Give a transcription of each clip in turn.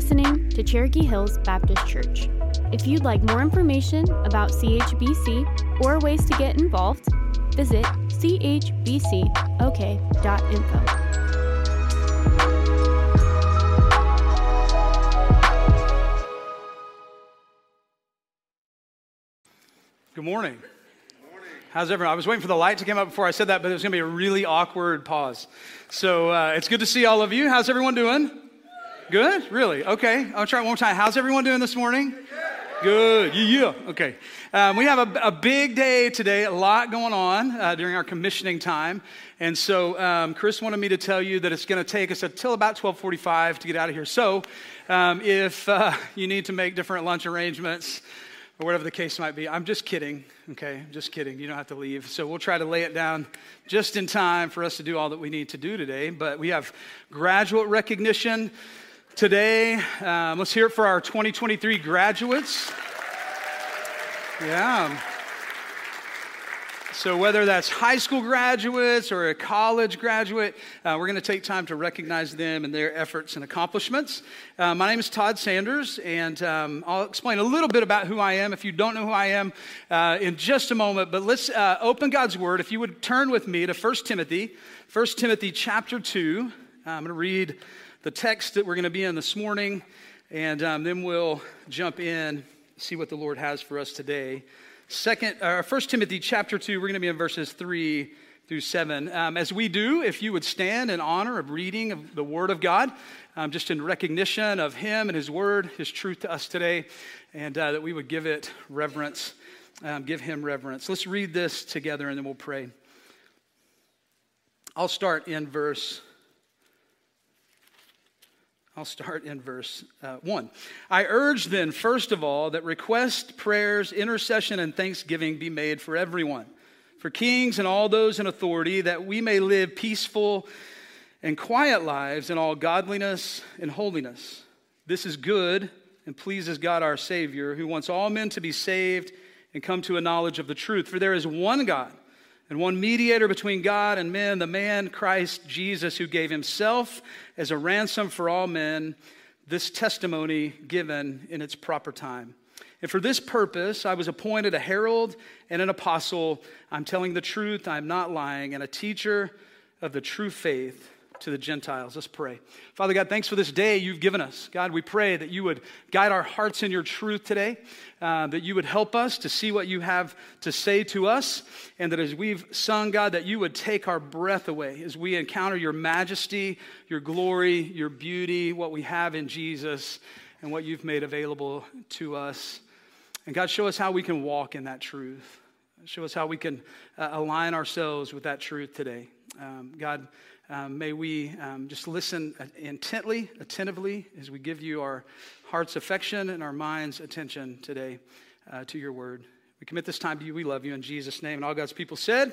listening to Cherokee Hills Baptist Church. If you'd like more information about CHBC or ways to get involved, visit chbcok.info. Good morning. Morning. How's everyone? I was waiting for the light to come up before I said that, but it was going to be a really awkward pause. So uh, it's good to see all of you. How's everyone doing? Good? Really? Okay. I'll try it one more time. How's everyone doing this morning? Good. Yeah. Yeah. Okay. Um, we have a, a, big day today, a lot going on uh, during our commissioning time. And so um, Chris wanted me to tell you that it's going to take us until about 1245 to get out of here. So um, if uh, you need to make different lunch arrangements, or whatever the case might be. I'm just kidding, okay? Just kidding. You don't have to leave. So we'll try to lay it down just in time for us to do all that we need to do today. But we have graduate recognition today. Um, let's hear it for our 2023 graduates. Yeah. So, whether that's high school graduates or a college graduate, uh, we're going to take time to recognize them and their efforts and accomplishments. Uh, my name is Todd Sanders, and um, I'll explain a little bit about who I am if you don't know who I am uh, in just a moment. But let's uh, open God's Word. If you would turn with me to 1 Timothy, 1 Timothy chapter 2. I'm going to read the text that we're going to be in this morning, and um, then we'll jump in, see what the Lord has for us today. Second, uh, 1 Timothy chapter 2, we're going to be in verses 3 through 7. Um, as we do, if you would stand in honor of reading of the Word of God, um, just in recognition of Him and His Word, His truth to us today, and uh, that we would give it reverence, um, give Him reverence. Let's read this together and then we'll pray. I'll start in verse I'll start in verse uh, 1. I urge then, first of all, that request, prayers, intercession, and thanksgiving be made for everyone, for kings and all those in authority, that we may live peaceful and quiet lives in all godliness and holiness. This is good and pleases God our Savior, who wants all men to be saved and come to a knowledge of the truth. For there is one God and one mediator between God and men, the man Christ Jesus, who gave himself as a ransom for all men, this testimony given in its proper time. And for this purpose, I was appointed a herald and an apostle. I'm telling the truth, I'm not lying, and a teacher of the true faith to the Gentiles. Let's pray. Father God, thanks for this day you've given us. God, we pray that you would guide our hearts in your truth today, uh, that you would help us to see what you have to say to us, and that as we've sung, God, that you would take our breath away as we encounter your majesty, your glory, your beauty, what we have in Jesus, and what you've made available to us. And God, show us how we can walk in that truth. Show us how we can uh, align ourselves with that truth today. Um, God, um, may we um, just listen intently, attentively, as we give you our heart's affection and our mind's attention today uh, to your word. We commit this time to you. We love you in Jesus' name. And all God's people said,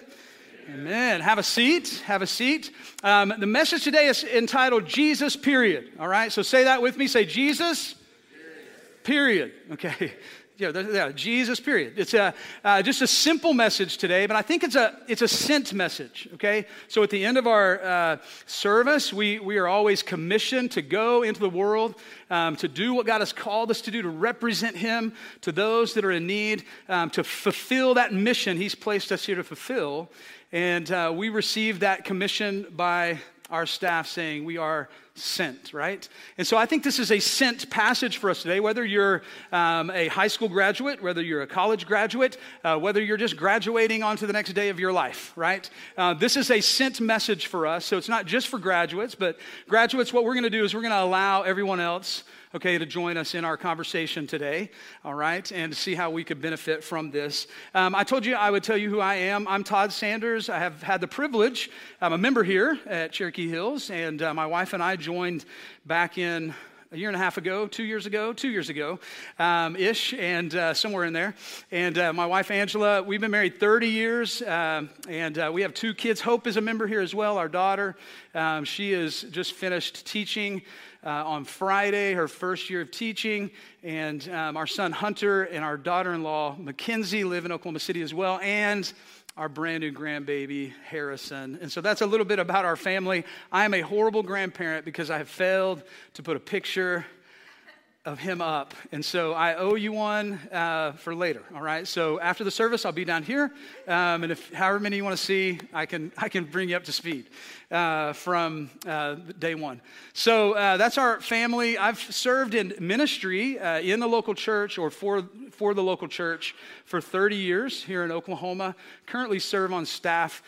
Amen. Amen. Have a seat. Have a seat. Um, the message today is entitled Jesus, period. All right, so say that with me. Say Jesus, period. period. Okay yeah, yeah, Jesus, period. It's a, uh, just a simple message today, but I think it's a, it's a sent message, okay? So at the end of our uh, service, we, we are always commissioned to go into the world, um, to do what God has called us to do, to represent Him to those that are in need, um, to fulfill that mission He's placed us here to fulfill. And uh, we received that commission by our staff saying we are sent, right? And so I think this is a sent passage for us today, whether you're um, a high school graduate, whether you're a college graduate, uh, whether you're just graduating onto the next day of your life, right? Uh, this is a sent message for us. So it's not just for graduates, but graduates, what we're going to do is we're going to allow everyone else okay, to join us in our conversation today, all right, and see how we could benefit from this. Um, I told you I would tell you who I am. I'm Todd Sanders. I have had the privilege, I'm a member here at Cherokee Hills, and uh, my wife and I joined back in a year and a half ago, two years ago, two years ago um, ish, and uh, somewhere in there. And uh, my wife Angela, we've been married 30 years, uh, and uh, we have two kids. Hope is a member here as well, our daughter. Um, she has just finished teaching uh, on Friday, her first year of teaching. And um, our son Hunter and our daughter in law Mackenzie live in Oklahoma City as well. And our brand new grandbaby, Harrison. And so that's a little bit about our family. I am a horrible grandparent because I have failed to put a picture of him up. And so I owe you one uh, for later, all right? So after the service, I'll be down here. Um, and if however many you want to see, I can, I can bring you up to speed uh, from uh, day one. So uh, that's our family. I've served in ministry uh, in the local church or for, for the local church for 30 years here in Oklahoma. Currently serve on staff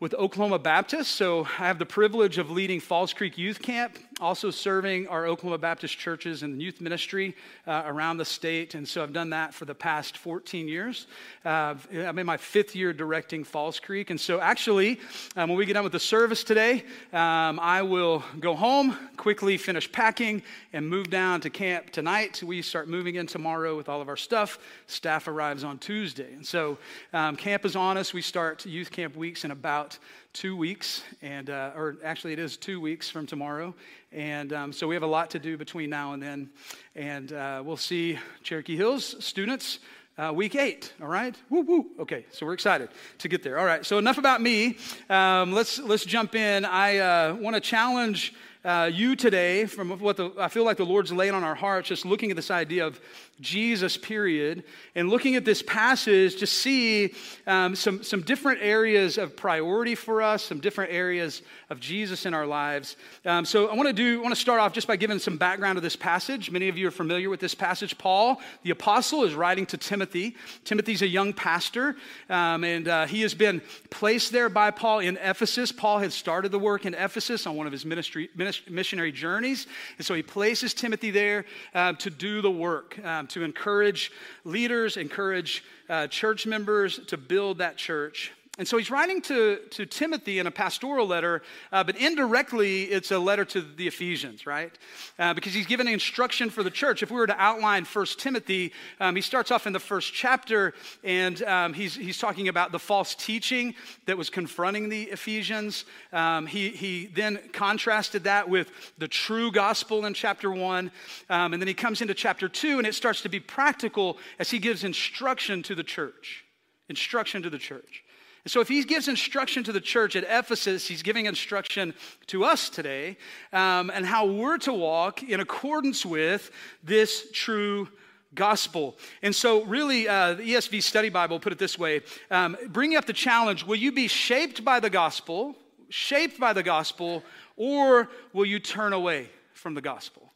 with Oklahoma Baptist. So I have the privilege of leading Falls Creek Youth Camp, also serving our Oklahoma Baptist churches in the youth ministry uh, around the state. And so I've done that for the past 14 years. Uh, I'm in my fifth year directing Falls Creek. And so actually, um, when we get done with the service today, um, I will go home, quickly finish packing, and move down to camp tonight. We start moving in tomorrow with all of our stuff. Staff arrives on Tuesday. And so um, camp is on us. We start youth camp weeks in about two weeks, and uh, or actually it is two weeks from tomorrow, and um, so we have a lot to do between now and then, and uh, we'll see Cherokee Hills students. Uh, week eight, all right? Woo woo. Okay, so we're excited to get there. All right, so enough about me. Um, let's let's jump in. I uh, want to challenge uh, you today from what the, I feel like the Lord's laying on our hearts, just looking at this idea of Jesus, period, and looking at this passage to see um, some, some different areas of priority for us, some different areas of Jesus in our lives. Um, so I want to do, I want to start off just by giving some background to this passage. Many of you are familiar with this passage. Paul, the apostle, is writing to Timothy. Timothy's a young pastor, um, and uh, he has been placed there by Paul in Ephesus. Paul had started the work in Ephesus on one of his ministry, missionary journeys, and so he places Timothy there uh, to do the work. To encourage leaders, encourage uh, church members to build that church. And so he's writing to, to Timothy in a pastoral letter, uh, but indirectly it's a letter to the Ephesians, right? Uh, because he's given instruction for the church. If we were to outline First Timothy, um, he starts off in the first chapter and um, he's, he's talking about the false teaching that was confronting the Ephesians. Um, he, he then contrasted that with the true gospel in chapter one. Um, and then he comes into chapter two and it starts to be practical as he gives instruction to the church. Instruction to the church. So, if he gives instruction to the church at Ephesus, he's giving instruction to us today um, and how we're to walk in accordance with this true gospel. And so, really, uh, the ESV Study Bible put it this way um, bringing up the challenge will you be shaped by the gospel, shaped by the gospel, or will you turn away from the gospel?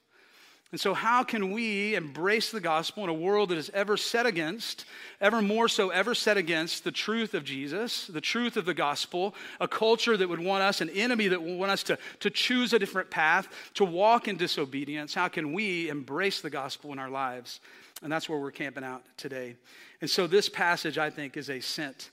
And so, how can we embrace the gospel in a world that is ever set against, ever more so, ever set against the truth of Jesus, the truth of the gospel, a culture that would want us, an enemy that would want us to, to choose a different path, to walk in disobedience? How can we embrace the gospel in our lives? And that's where we're camping out today. And so, this passage, I think, is a sent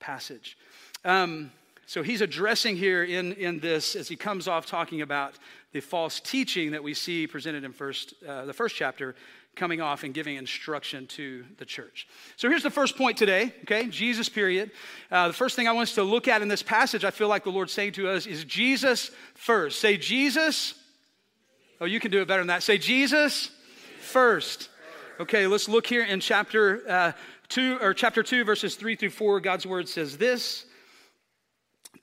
passage. Um, so he's addressing here in, in this as he comes off talking about the false teaching that we see presented in first, uh, the first chapter coming off and giving instruction to the church. So here's the first point today, okay? Jesus, period. Uh, the first thing I want us to look at in this passage, I feel like the Lord's saying to us, is Jesus first. Say Jesus. Oh, you can do it better than that. Say Jesus first. Okay, let's look here in chapter uh, 2 or chapter 2 verses 3 through 4. God's word says this.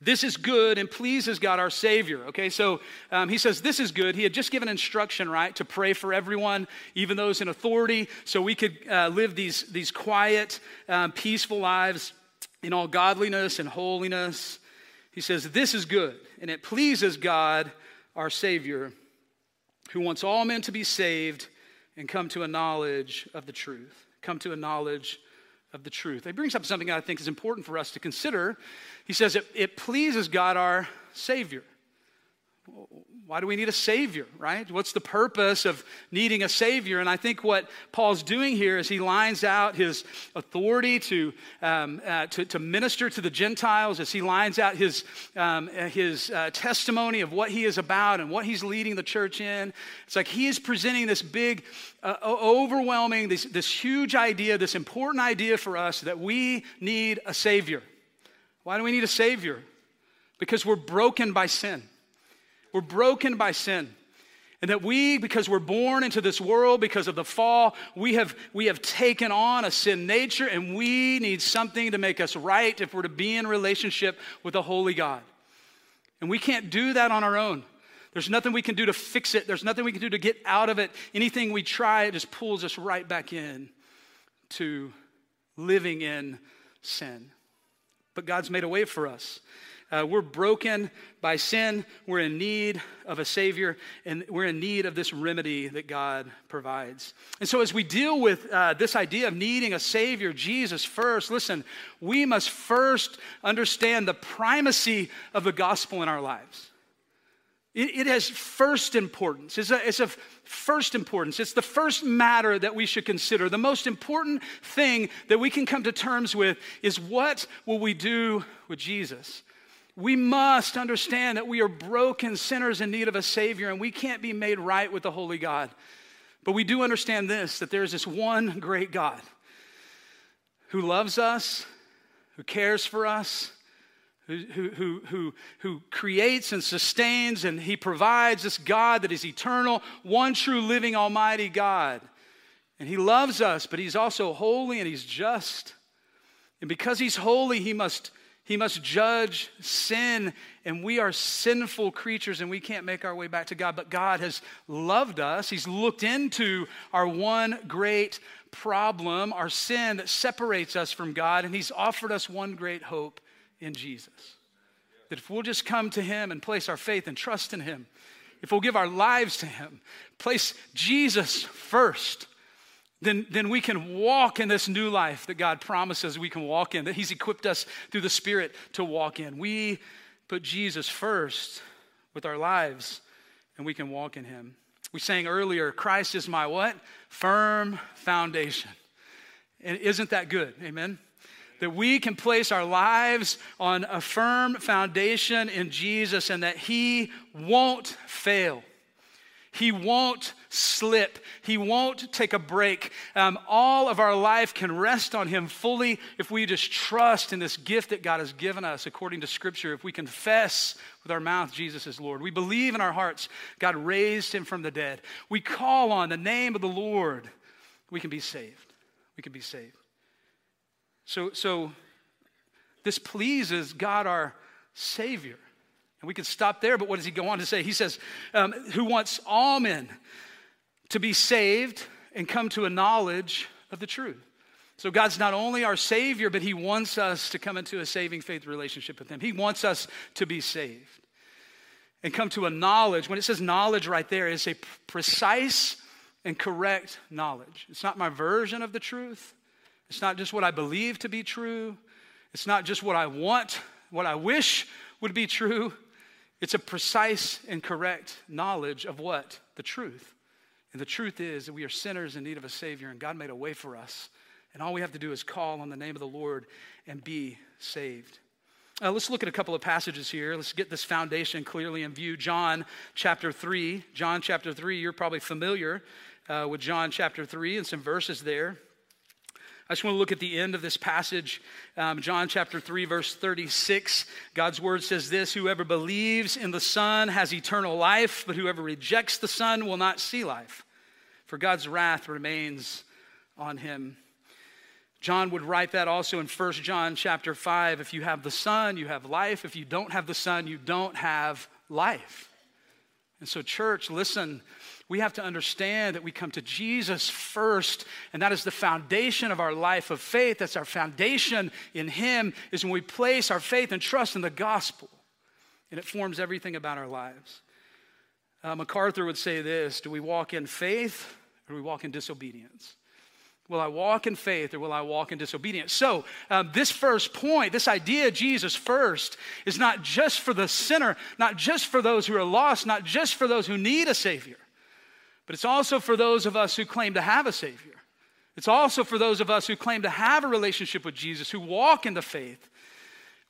This is good and pleases God our Savior. Okay, so um, he says this is good. He had just given instruction, right, to pray for everyone, even those in authority, so we could uh, live these, these quiet, um, peaceful lives in all godliness and holiness. He says this is good and it pleases God our Savior, who wants all men to be saved and come to a knowledge of the truth. Come to a knowledge of the truth. He brings up something that I think is important for us to consider. He says it, it pleases God our Savior. Why do we need a Savior, right? What's the purpose of needing a Savior? And I think what Paul's doing here is he lines out his authority to, um, uh, to, to, minister to the Gentiles, as he lines out his, um, his uh, testimony of what he is about and what he's leading the church in. It's like he is presenting this big, uh, overwhelming, this, this huge idea, this important idea for us that we need a Savior. Why do we need a Savior? Because we're broken by sin. We're broken by sin. And that we, because we're born into this world, because of the fall, we have, we have taken on a sin nature and we need something to make us right if we're to be in relationship with a holy God. And we can't do that on our own. There's nothing we can do to fix it. There's nothing we can do to get out of it. Anything we try, it just pulls us right back in to living in sin. But God's made a way for us. Uh, we're broken by sin. We're in need of a Savior, and we're in need of this remedy that God provides. And so, as we deal with uh, this idea of needing a Savior, Jesus first, listen, we must first understand the primacy of the gospel in our lives. It, it has first importance. It's, a, it's of first importance. It's the first matter that we should consider. The most important thing that we can come to terms with is what will we do with Jesus? We must understand that we are broken sinners in need of a Savior and we can't be made right with the Holy God. But we do understand this that there is this one great God who loves us, who cares for us, who, who, who, who, creates and sustains, and He provides this God that is eternal, one true living Almighty God. And He loves us, but He's also holy and He's just. And because He's holy, He must he must judge sin, and we are sinful creatures and we can't make our way back to God. But God has loved us. He's looked into our one great problem, our sin that separates us from God, and He's offered us one great hope in Jesus. That if we'll just come to Him and place our faith and trust in Him, if we'll give our lives to Him, place Jesus first, then, then we can walk in this new life that God promises we can walk in, that He's equipped us through the Spirit to walk in. We put Jesus first with our lives, and we can walk in Him. We sang earlier, Christ is my what? Firm foundation. And isn't that good? Amen? That we can place our lives on a firm foundation in Jesus and that He won't fail. He won't slip. He won't take a break. Um, all of our life can rest on Him fully if we just trust in this gift that God has given us according to Scripture. If we confess with our mouth Jesus is Lord, we believe in our hearts God raised Him from the dead. We call on the name of the Lord, we can be saved. We can be saved. So, so this pleases God our Savior. And we could stop there, but what does he go on to say? He says, um, Who wants all men to be saved and come to a knowledge of the truth. So God's not only our Savior, but He wants us to come into a saving faith relationship with Him. He wants us to be saved and come to a knowledge. When it says knowledge right there, it's a precise and correct knowledge. It's not my version of the truth. It's not just what I believe to be true. It's not just what I want, what I wish would be true. It's a precise and correct knowledge of what? The truth. And the truth is that we are sinners in need of a Savior, and God made a way for us. And all we have to do is call on the name of the Lord and be saved. Uh, let's look at a couple of passages here. Let's get this foundation clearly in view. John chapter 3. John chapter 3, you're probably familiar uh, with John chapter 3 and some verses there. I just want to look at the end of this passage, um, John chapter 3, verse 36. God's word says this Whoever believes in the Son has eternal life, but whoever rejects the Son will not see life, for God's wrath remains on him. John would write that also in 1 John chapter 5. If you have the Son, you have life. If you don't have the Son, you don't have life. And so, church, listen we have to understand that we come to Jesus first, and that is the foundation of our life of faith. That's our foundation in Him, is when we place our faith and trust in the gospel, and it forms everything about our lives. Uh, MacArthur would say this Do we walk in faith or do we walk in disobedience? Will I walk in faith or will I walk in disobedience? So, um, this first point, this idea, Jesus first, is not just for the sinner, not just for those who are lost, not just for those who need a Savior. But it's also for those of us who claim to have a Savior. It's also for those of us who claim to have a relationship with Jesus, who walk in the faith.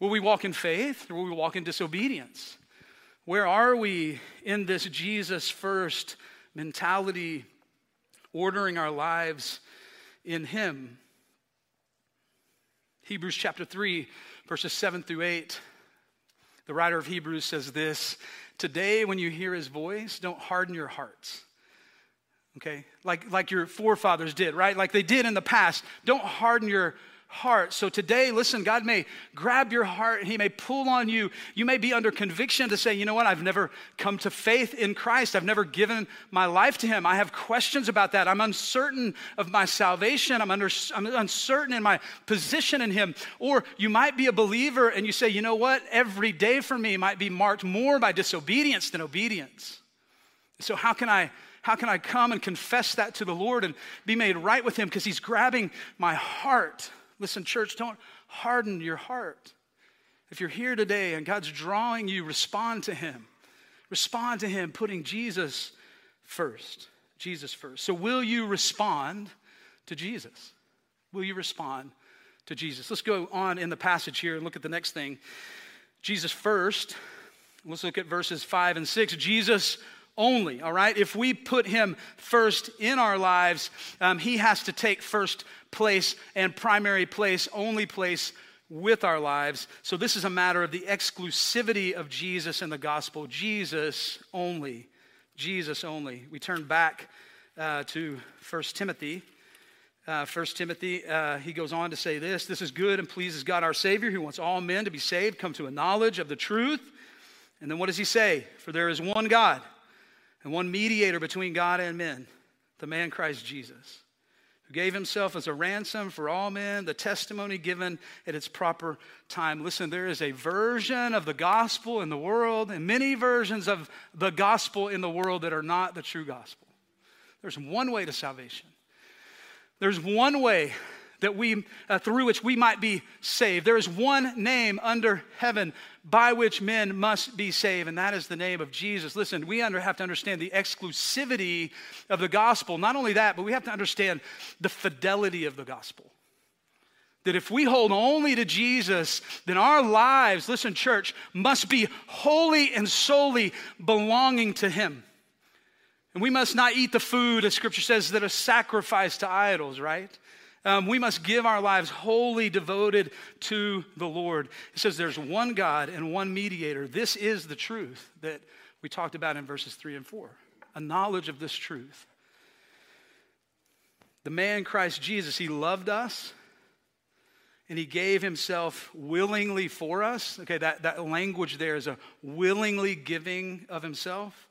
Will we walk in faith or will we walk in disobedience? Where are we in this Jesus first mentality, ordering our lives in Him? Hebrews chapter 3, verses 7 through 8. The writer of Hebrews says this Today, when you hear His voice, don't harden your hearts okay? Like, like your forefathers did, right? Like they did in the past. Don't harden your heart. So today, listen, God may grab your heart and He may pull on you. You may be under conviction to say, you know what, I've never come to faith in Christ. I've never given my life to Him. I have questions about that. I'm uncertain of my salvation. I'm, under, I'm uncertain in my position in Him. Or you might be a believer and you say, you know what, every day for me might be marked more by disobedience than obedience. So, how can I? How can I come and confess that to the Lord and be made right with Him? Because He's grabbing my heart. Listen, church, don't harden your heart. If you're here today and God's drawing you, respond to Him. Respond to Him, putting Jesus first. Jesus first. So, will you respond to Jesus? Will you respond to Jesus? Let's go on in the passage here and look at the next thing. Jesus first. Let's look at verses five and six. Jesus only, all right? If we put him first in our lives, um, he has to take first place and primary place, only place with our lives. So this is a matter of the exclusivity of Jesus in the gospel. Jesus only. Jesus only. We turn back uh, to 1 Timothy. Uh, 1 Timothy, uh, he goes on to say this This is good and pleases God our Savior, who wants all men to be saved, come to a knowledge of the truth. And then what does he say? For there is one God and one mediator between God and men, the man Christ Jesus, who gave himself as a ransom for all men, the testimony given at its proper time. Listen, there is a version of the gospel in the world, and many versions of the gospel in the world that are not the true gospel. There's one way to salvation. There's one way that we, uh, through which we might be saved. There is one name under heaven by which men must be saved, and that is the name of Jesus. Listen, we under, have to understand the exclusivity of the gospel. Not only that, but we have to understand the fidelity of the gospel. That if we hold only to Jesus, then our lives, listen, church, must be wholly and solely belonging to Him. And we must not eat the food, as Scripture says, that is sacrificed to idols, right? Um, we must give our lives wholly devoted to the Lord. It says there's one God and one mediator. This is the truth that we talked about in verses 3 and 4. A knowledge of this truth. The man Christ Jesus, he loved us and he gave himself willingly for us. Okay, that, that language there is a willingly giving of himself.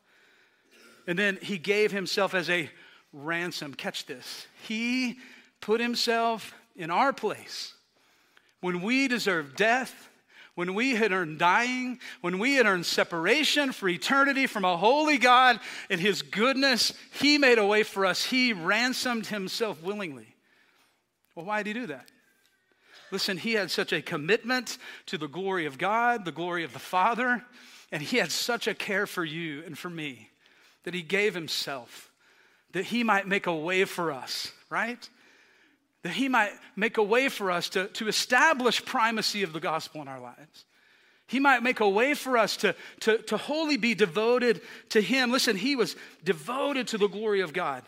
And then he gave himself as a ransom. Catch this. He put himself in our place when we deserved death, when we had earned dying, when we had earned separation for eternity from a holy God in his goodness, he made a way for us. He ransomed himself willingly. Well, why did he do that? Listen, he had such a commitment to the glory of God, the glory of the Father, and he had such a care for you and for me that he gave himself that he might make a way for us, right? That he might make a way for us to, to establish primacy of the gospel in our lives. He might make a way for us to, to, to wholly be devoted to him. Listen, he was devoted to the glory of God.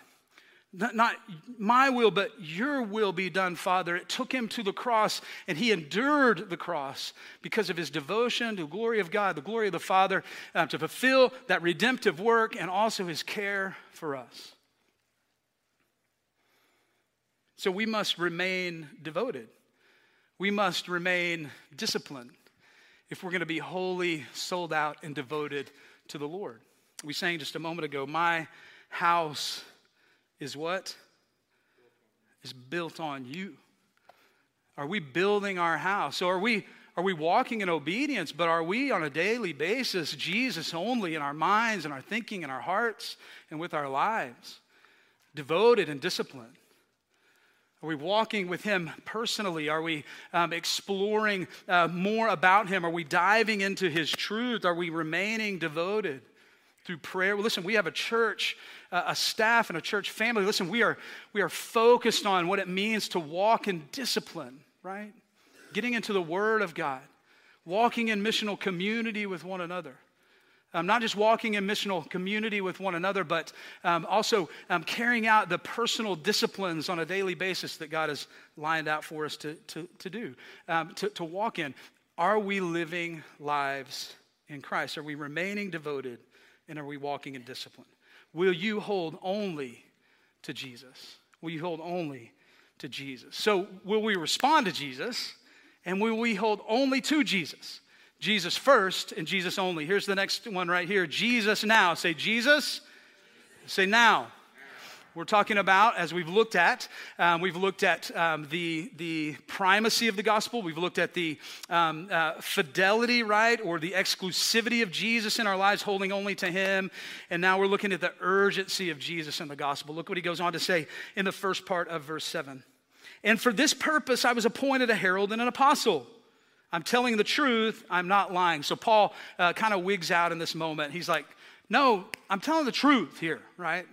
Not, not, my will, but your will be done, Father. It took him to the cross, and he endured the cross because of his devotion to the glory of God, the glory of the Father, uh, to fulfill that redemptive work, and also his care for us. So we must remain devoted. We must remain disciplined if we're going to be wholly sold out and devoted to the Lord. We sang just a moment ago, My house is what? Is built on you. Are we building our house? So are we are we walking in obedience, but are we on a daily basis Jesus only in our minds and our thinking and our hearts and with our lives? Devoted and disciplined. Are we walking with Him personally? Are we um, exploring uh, more about Him? Are we diving into His truth? Are we remaining devoted through prayer? Well, listen, we have a church, uh, a staff, and a church family. Listen, we are, we are focused on what it means to walk in discipline, right? Getting into the Word of God, walking in missional community with one another. Um, not just walking in missional community with one another, but um, also um, carrying out the personal disciplines on a daily basis that God has lined out for us to, to, to do, um, to, to walk in. Are we living lives in Christ? Are we remaining devoted? And are we walking in discipline? Will you hold only to Jesus? Will you hold only to Jesus. So, will we respond to Jesus and will we hold only to Jesus? Jesus first and Jesus only. Here's the next one right here Jesus now. Say Jesus. Say now. We're talking about, as we've looked at, um, we've looked at um, the, the primacy of the gospel. We've looked at the um, uh, fidelity, right, or the exclusivity of Jesus in our lives, holding only to Him. And now we're looking at the urgency of Jesus in the gospel. Look what he goes on to say in the first part of verse 7. And for this purpose, I was appointed a herald and an apostle. I'm telling the truth, I'm not lying. So Paul uh, kind of wigs out in this moment. He's like, No, I'm telling the truth here, right?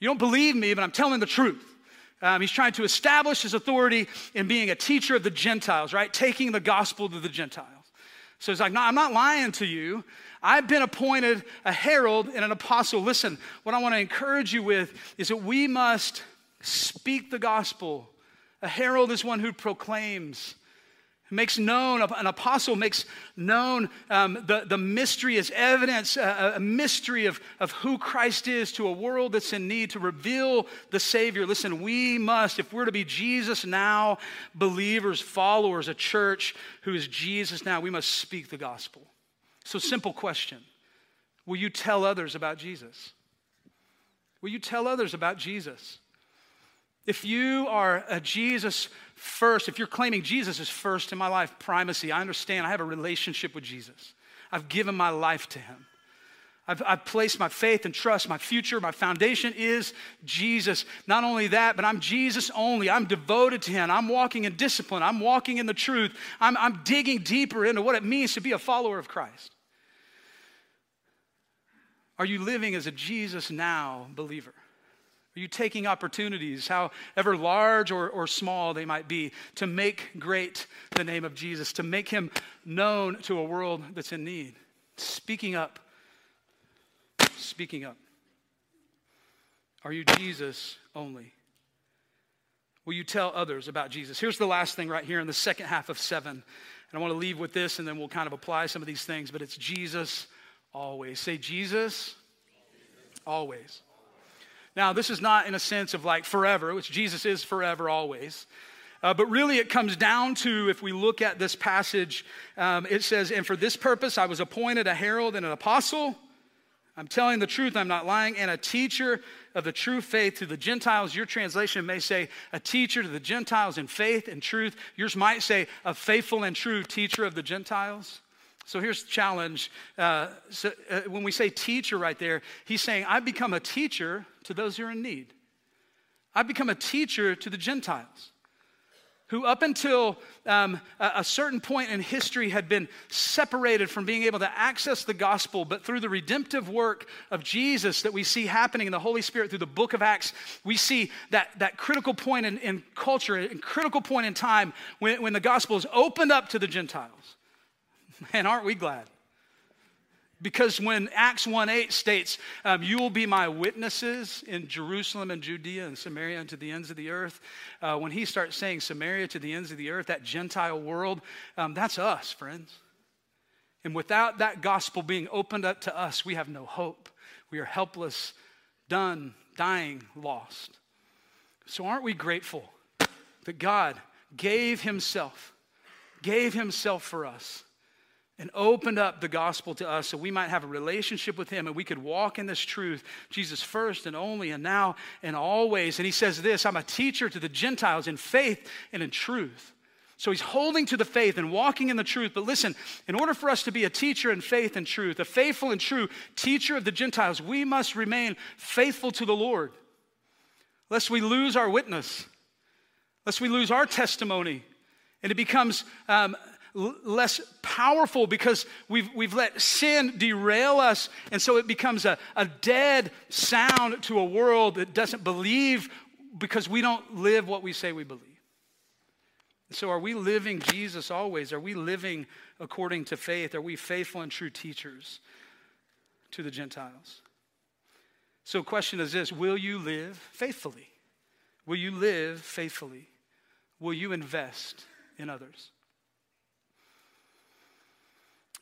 You don't believe me, but I'm telling the truth. Um, he's trying to establish his authority in being a teacher of the Gentiles, right? Taking the gospel to the Gentiles. So he's like, no, I'm not lying to you. I've been appointed a herald and an apostle. Listen, what I want to encourage you with is that we must speak the gospel. A herald is one who proclaims makes known, an apostle makes known um, the, the mystery as evidence, a, a mystery of, of who Christ is to a world that's in need to reveal the Savior. Listen, we must, if we're to be Jesus now, believers, followers, a church who is Jesus now, we must speak the gospel. So, simple question Will you tell others about Jesus? Will you tell others about Jesus? If you are a Jesus first, if you're claiming Jesus is first in my life, primacy, I understand I have a relationship with Jesus. I've given my life to him. I've, I've, placed my faith and trust. My future, my foundation is Jesus. Not only that, but I'm Jesus only. I'm devoted to Him. I'm walking in discipline. I'm walking in the truth. I'm, I'm digging deeper into what it means to be a follower of Christ. Are you living as a Jesus now believer? Are you taking opportunities, however large or, or small they might be, to make great the name of Jesus, to make him known to a world that's in need? Speaking up. Speaking up. Are you Jesus only? Will you tell others about Jesus? Here's the last thing right here in the second half of seven. And I want to leave with this and then we'll kind of apply some of these things, but it's Jesus always. Say, Jesus always. Now, this is not in a sense of like forever, which Jesus is forever always. Uh, but really, it comes down to if we look at this passage, um, it says, And for this purpose I was appointed a herald and an apostle. I'm telling the truth, I'm not lying, and a teacher of the true faith to the Gentiles. Your translation may say a teacher to the Gentiles in faith and truth. Yours might say a faithful and true teacher of the Gentiles. So here's the challenge. Uh, so, uh, when we say teacher right there, he's saying, I've become a teacher to those who are in need. I've become a teacher to the Gentiles who, up until um, a certain point in history, had been separated from being able to access the gospel. But through the redemptive work of Jesus that we see happening in the Holy Spirit through the book of Acts, we see that, that critical point in, in culture, a critical point in time when, when the gospel is opened up to the Gentiles. Man, aren't we glad? Because when Acts 1 8 states, um, You will be my witnesses in Jerusalem and Judea and Samaria and to the ends of the earth, uh, when he starts saying Samaria to the ends of the earth, that Gentile world, um, that's us, friends. And without that gospel being opened up to us, we have no hope. We are helpless, done, dying, lost. So aren't we grateful that God gave Himself, gave Himself for us? And opened up the gospel to us so we might have a relationship with him and we could walk in this truth jesus first and only and now and always. And he says this i'm a teacher to the gentiles in faith and in truth. So he's holding to the faith and walking in the truth. But listen in order for us to be a teacher in faith and truth a faithful and true teacher of the gentiles we must remain faithful to the lord lest we lose our witness lest we lose our testimony and it becomes um, less powerful because we've, we've let sin derail us. And so it becomes a, a dead sound to a world that doesn't believe because we don't live what we say we believe. So, are we living Jesus always? Are we living according to faith? Are we faithful and true teachers to the Gentiles? So, question is this Will you live faithfully? Will you live faithfully? Will you invest in others?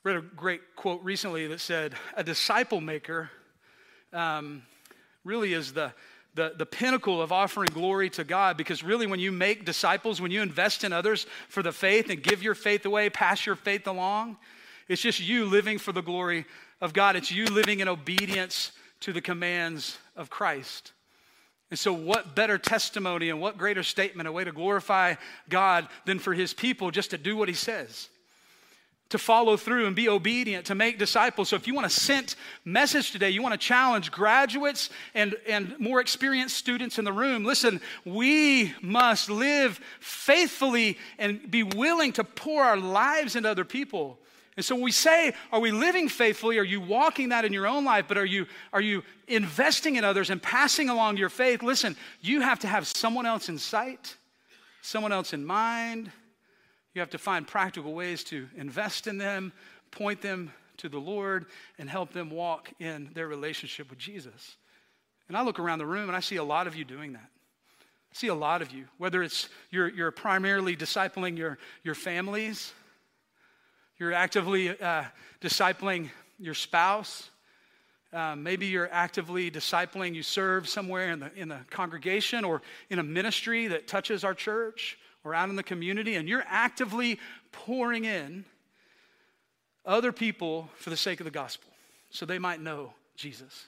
Read a great quote recently that said, A disciple maker um, really is the, the, the pinnacle of offering glory to God because really, when you make disciples, when you invest in others for the faith and give your faith away, pass your faith along, it's just you living for the glory of God. It's you living in obedience to the commands of Christ. And so, what better testimony and what greater statement, a way to glorify God than for his people just to do what he says? To follow through and be obedient, to make disciples. So, if you want a sent message today, you want to challenge graduates and, and more experienced students in the room, listen, we must live faithfully and be willing to pour our lives into other people. And so we say, are we living faithfully? Are you walking that in your own life? But are you, are you investing in others and passing along your faith? Listen, you have to have someone else in sight, someone else in mind. You have to find practical ways to invest in them, point them to the Lord, and help them walk in their relationship with Jesus. And I look around the room and I see a lot of you doing that. I see a lot of you, whether it's you're, you're primarily discipling your, your families you're actively uh, discipling your spouse. Uh, maybe you're actively discipling, you serve somewhere in the, in the congregation or in a ministry that touches our church or out in the community, and you're actively pouring in other people for the sake of the gospel so they might know Jesus.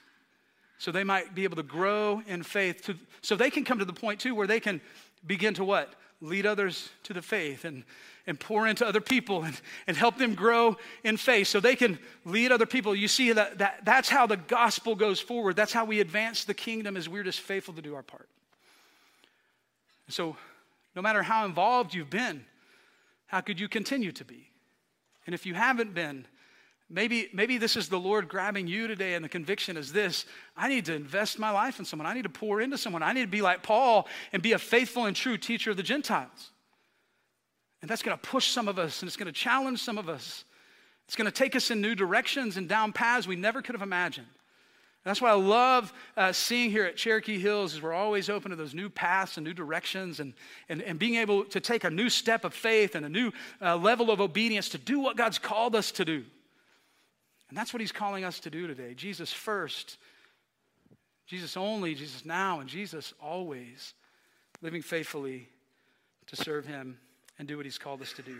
So they might be able to grow in faith, to, so they can come to the point too where they can begin to what? Lead others to the faith and and pour into other people and, and help them grow in faith so they can lead other people. You see, that, that, that's how the gospel goes forward. That's how we advance the kingdom as we're just faithful to do our part. So, no matter how involved you've been, how could you continue to be? And if you haven't been, maybe, maybe this is the Lord grabbing you today, and the conviction is this I need to invest my life in someone. I need to pour into someone. I need to be like Paul and be a faithful and true teacher of the Gentiles. And that's going to push some of us and it's going to challenge some of us. It's going to take us in new directions and down paths we never could have imagined. That's why I love uh, seeing here at Cherokee Hills is we're always open to those new paths and new directions and, and, and being able to take a new step of faith and a new uh, level of obedience to do what God's called us to do. And that's what he's calling us to do today. Jesus first, Jesus only, Jesus now, and Jesus always, living faithfully to serve him and do what He's called us to do.